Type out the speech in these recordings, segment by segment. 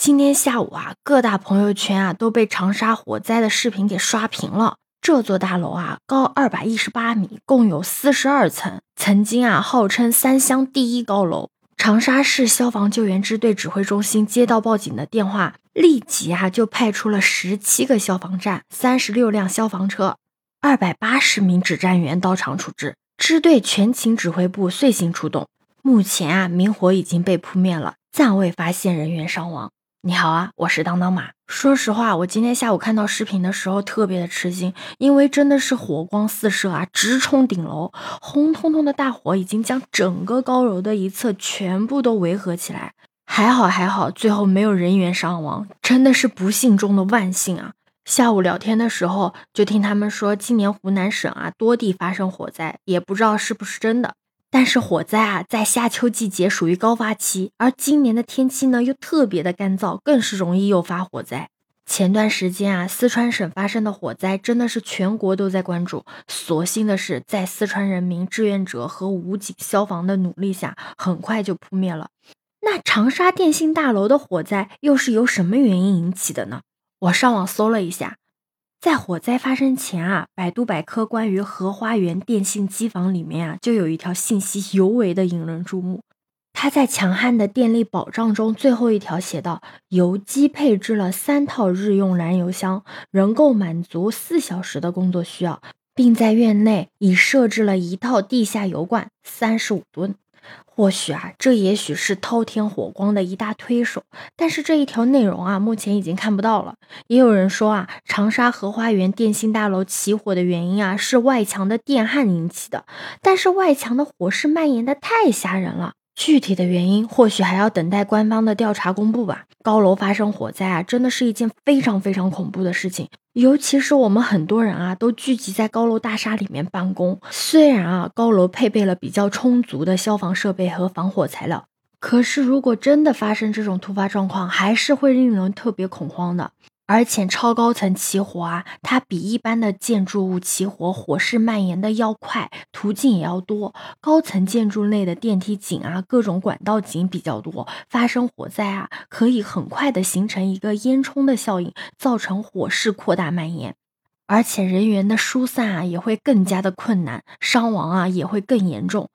今天下午啊，各大朋友圈啊都被长沙火灾的视频给刷屏了。这座大楼啊，高二百一十八米，共有四十二层，曾经啊号称三湘第一高楼。长沙市消防救援支队指挥中心接到报警的电话，立即啊就派出了十七个消防站、三十六辆消防车、二百八十名指战员到场处置。支队全勤指挥部遂行出动。目前啊，明火已经被扑灭了，暂未发现人员伤亡。你好啊，我是当当马。说实话，我今天下午看到视频的时候特别的吃惊，因为真的是火光四射啊，直冲顶楼，红彤彤的大火已经将整个高楼的一侧全部都围合起来。还好还好，最后没有人员伤亡，真的是不幸中的万幸啊！下午聊天的时候，就听他们说，今年湖南省啊多地发生火灾，也不知道是不是真的。但是火灾啊，在夏秋季节属于高发期，而今年的天气呢又特别的干燥，更是容易诱发火灾。前段时间啊，四川省发生的火灾真的是全国都在关注。所幸的是，在四川人民志愿者和武警消防的努力下，很快就扑灭了。那长沙电信大楼的火灾又是由什么原因引起的呢？我上网搜了一下。在火灾发生前啊，百度百科关于荷花园电信机房里面啊，就有一条信息尤为的引人注目。它在强悍的电力保障中，最后一条写道：油机配置了三套日用燃油箱，能够满足四小时的工作需要，并在院内已设置了一套地下油罐，三十五吨。或许啊，这也许是滔天火光的一大推手，但是这一条内容啊，目前已经看不到了。也有人说啊，长沙荷花园电信大楼起火的原因啊，是外墙的电焊引起的，但是外墙的火势蔓延的太吓人了。具体的原因或许还要等待官方的调查公布吧。高楼发生火灾啊，真的是一件非常非常恐怖的事情。尤其是我们很多人啊，都聚集在高楼大厦里面办公。虽然啊，高楼配备了比较充足的消防设备和防火材料，可是如果真的发生这种突发状况，还是会令人特别恐慌的。而且超高层起火啊，它比一般的建筑物起火火势蔓延的要快，途径也要多。高层建筑内的电梯井啊，各种管道井比较多，发生火灾啊，可以很快的形成一个烟囱的效应，造成火势扩大蔓延。而且人员的疏散啊，也会更加的困难，伤亡啊也会更严重。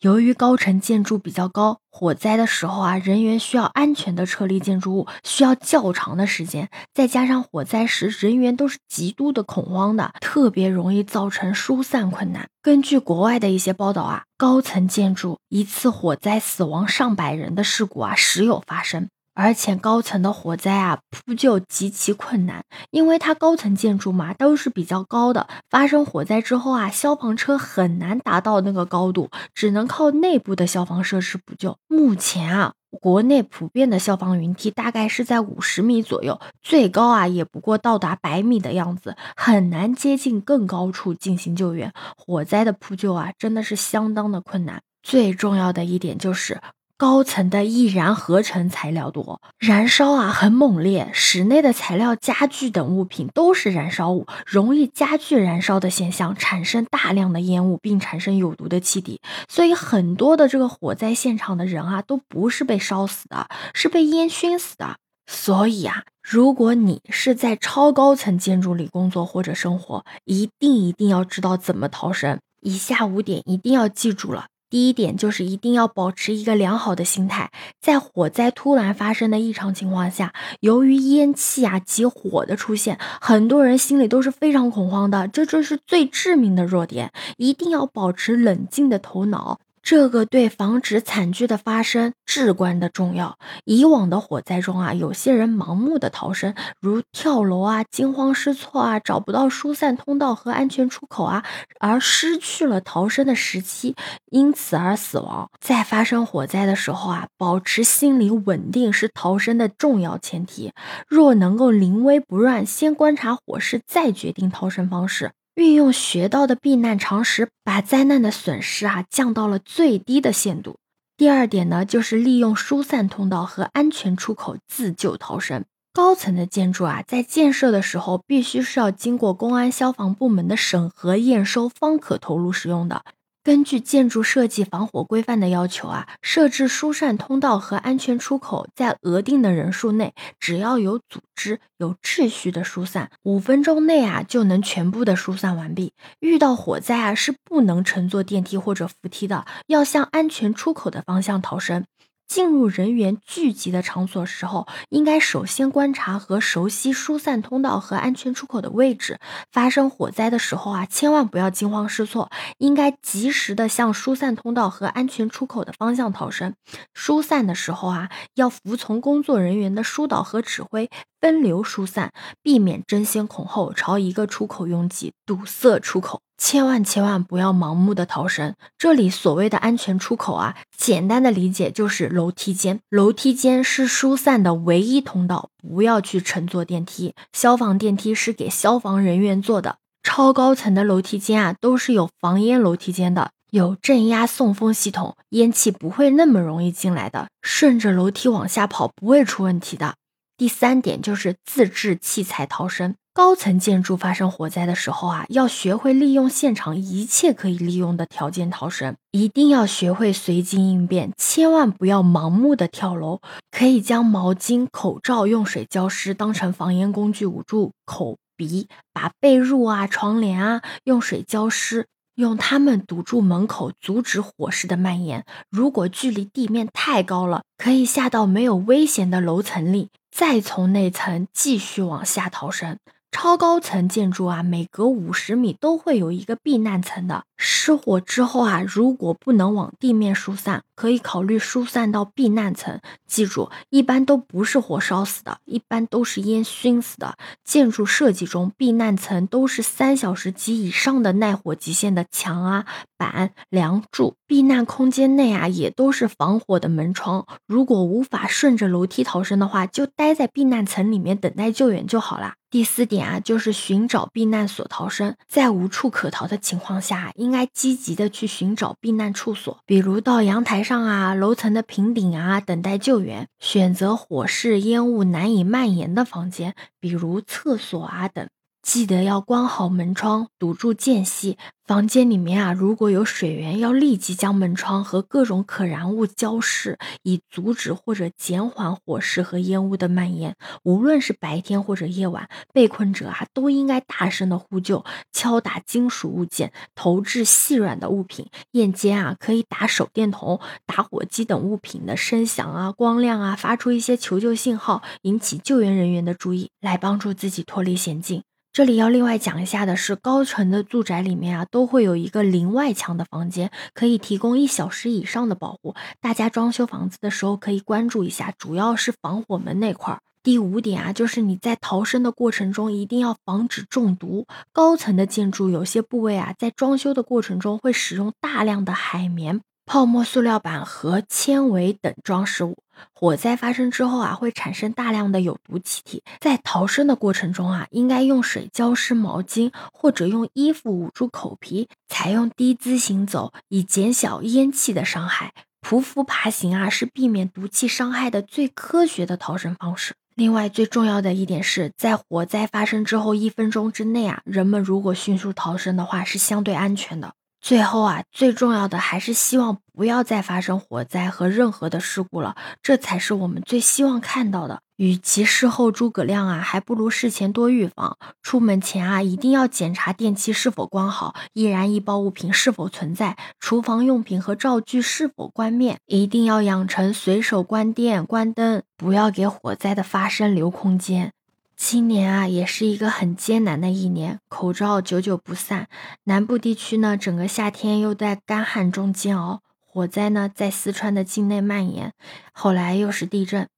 由于高层建筑比较高，火灾的时候啊，人员需要安全的撤离建筑物，需要较长的时间。再加上火灾时人员都是极度的恐慌的，特别容易造成疏散困难。根据国外的一些报道啊，高层建筑一次火灾死亡上百人的事故啊，时有发生。而且高层的火灾啊，扑救极其困难，因为它高层建筑嘛，都是比较高的。发生火灾之后啊，消防车很难达到那个高度，只能靠内部的消防设施补救。目前啊，国内普遍的消防云梯大概是在五十米左右，最高啊也不过到达百米的样子，很难接近更高处进行救援。火灾的扑救啊，真的是相当的困难。最重要的一点就是。高层的易燃合成材料多，燃烧啊很猛烈，室内的材料、家具等物品都是燃烧物，容易加剧燃烧的现象，产生大量的烟雾，并产生有毒的气体。所以很多的这个火灾现场的人啊，都不是被烧死的，是被烟熏死的。所以啊，如果你是在超高层建筑里工作或者生活，一定一定要知道怎么逃生。以下五点一定要记住了。第一点就是一定要保持一个良好的心态，在火灾突然发生的异常情况下，由于烟气啊及火的出现，很多人心里都是非常恐慌的，这就是最致命的弱点，一定要保持冷静的头脑。这个对防止惨剧的发生至关的重要。以往的火灾中啊，有些人盲目的逃生，如跳楼啊、惊慌失措啊、找不到疏散通道和安全出口啊，而失去了逃生的时机，因此而死亡。在发生火灾的时候啊，保持心理稳定是逃生的重要前提。若能够临危不乱，先观察火势，再决定逃生方式。运用学到的避难常识，把灾难的损失啊降到了最低的限度。第二点呢，就是利用疏散通道和安全出口自救逃生。高层的建筑啊，在建设的时候必须是要经过公安消防部门的审核验收，方可投入使用的。根据建筑设计防火规范的要求啊，设置疏散通道和安全出口在额定的人数内，只要有组织、有秩序的疏散，五分钟内啊就能全部的疏散完毕。遇到火灾啊是不能乘坐电梯或者扶梯的，要向安全出口的方向逃生。进入人员聚集的场所时候，应该首先观察和熟悉疏散通道和安全出口的位置。发生火灾的时候啊，千万不要惊慌失措，应该及时的向疏散通道和安全出口的方向逃生。疏散的时候啊，要服从工作人员的疏导和指挥，分流疏散，避免争先恐后朝一个出口拥挤，堵塞出口。千万千万不要盲目的逃生。这里所谓的安全出口啊，简单的理解就是楼梯间。楼梯间是疏散的唯一通道，不要去乘坐电梯。消防电梯是给消防人员坐的。超高层的楼梯间啊，都是有防烟楼梯间的，有正压送风系统，烟气不会那么容易进来的。顺着楼梯往下跑不会出问题的。第三点就是自制器材逃生。高层建筑发生火灾的时候啊，要学会利用现场一切可以利用的条件逃生，一定要学会随机应变，千万不要盲目的跳楼。可以将毛巾、口罩用水浇湿，当成防烟工具捂住口鼻；把被褥啊、床帘啊用水浇湿，用它们堵住门口，阻止火势的蔓延。如果距离地面太高了，可以下到没有危险的楼层里，再从那层继续往下逃生。超高层建筑啊，每隔五十米都会有一个避难层的。失火之后啊，如果不能往地面疏散，可以考虑疏散到避难层。记住，一般都不是火烧死的，一般都是烟熏死的。建筑设计中，避难层都是三小时及以上的耐火极限的墙啊、板、梁柱。避难空间内啊，也都是防火的门窗。如果无法顺着楼梯逃生的话，就待在避难层里面等待救援就好啦。第四点啊，就是寻找避难所逃生。在无处可逃的情况下，应应该积极的去寻找避难处所，比如到阳台上啊、楼层的平顶啊，等待救援。选择火势烟雾难以蔓延的房间，比如厕所啊等。记得要关好门窗，堵住间隙。房间里面啊，如果有水源，要立即将门窗和各种可燃物浇湿，以阻止或者减缓火势和烟雾的蔓延。无论是白天或者夜晚，被困者啊都应该大声的呼救，敲打金属物件，投掷细软的物品。夜间啊，可以打手电筒、打火机等物品的声响啊、光亮啊，发出一些求救信号，引起救援人员的注意，来帮助自己脱离险境。这里要另外讲一下的是，高层的住宅里面啊，都会有一个临外墙的房间，可以提供一小时以上的保护。大家装修房子的时候可以关注一下，主要是防火门那块儿。第五点啊，就是你在逃生的过程中一定要防止中毒。高层的建筑有些部位啊，在装修的过程中会使用大量的海绵。泡沫塑料板和纤维等装饰物，火灾发生之后啊，会产生大量的有毒气体。在逃生的过程中啊，应该用水浇湿毛巾，或者用衣服捂住口鼻，采用低姿行走，以减小烟气的伤害。匍匐爬行啊，是避免毒气伤害的最科学的逃生方式。另外，最重要的一点是在火灾发生之后一分钟之内啊，人们如果迅速逃生的话，是相对安全的。最后啊，最重要的还是希望不要再发生火灾和任何的事故了，这才是我们最希望看到的。与其事后诸葛亮啊，还不如事前多预防。出门前啊，一定要检查电器是否关好，易燃易爆物品是否存在，厨房用品和灶具是否关灭。一定要养成随手关电、关灯，不要给火灾的发生留空间。今年啊，也是一个很艰难的一年，口罩久久不散。南部地区呢，整个夏天又在干旱中煎熬，火灾呢在四川的境内蔓延，后来又是地震。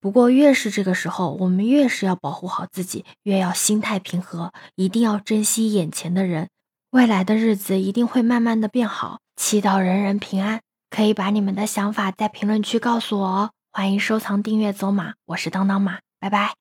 不过越是这个时候，我们越是要保护好自己，越要心态平和，一定要珍惜眼前的人。未来的日子一定会慢慢的变好，祈祷人人平安。可以把你们的想法在评论区告诉我哦。欢迎收藏、订阅走马，我是当当马，拜拜。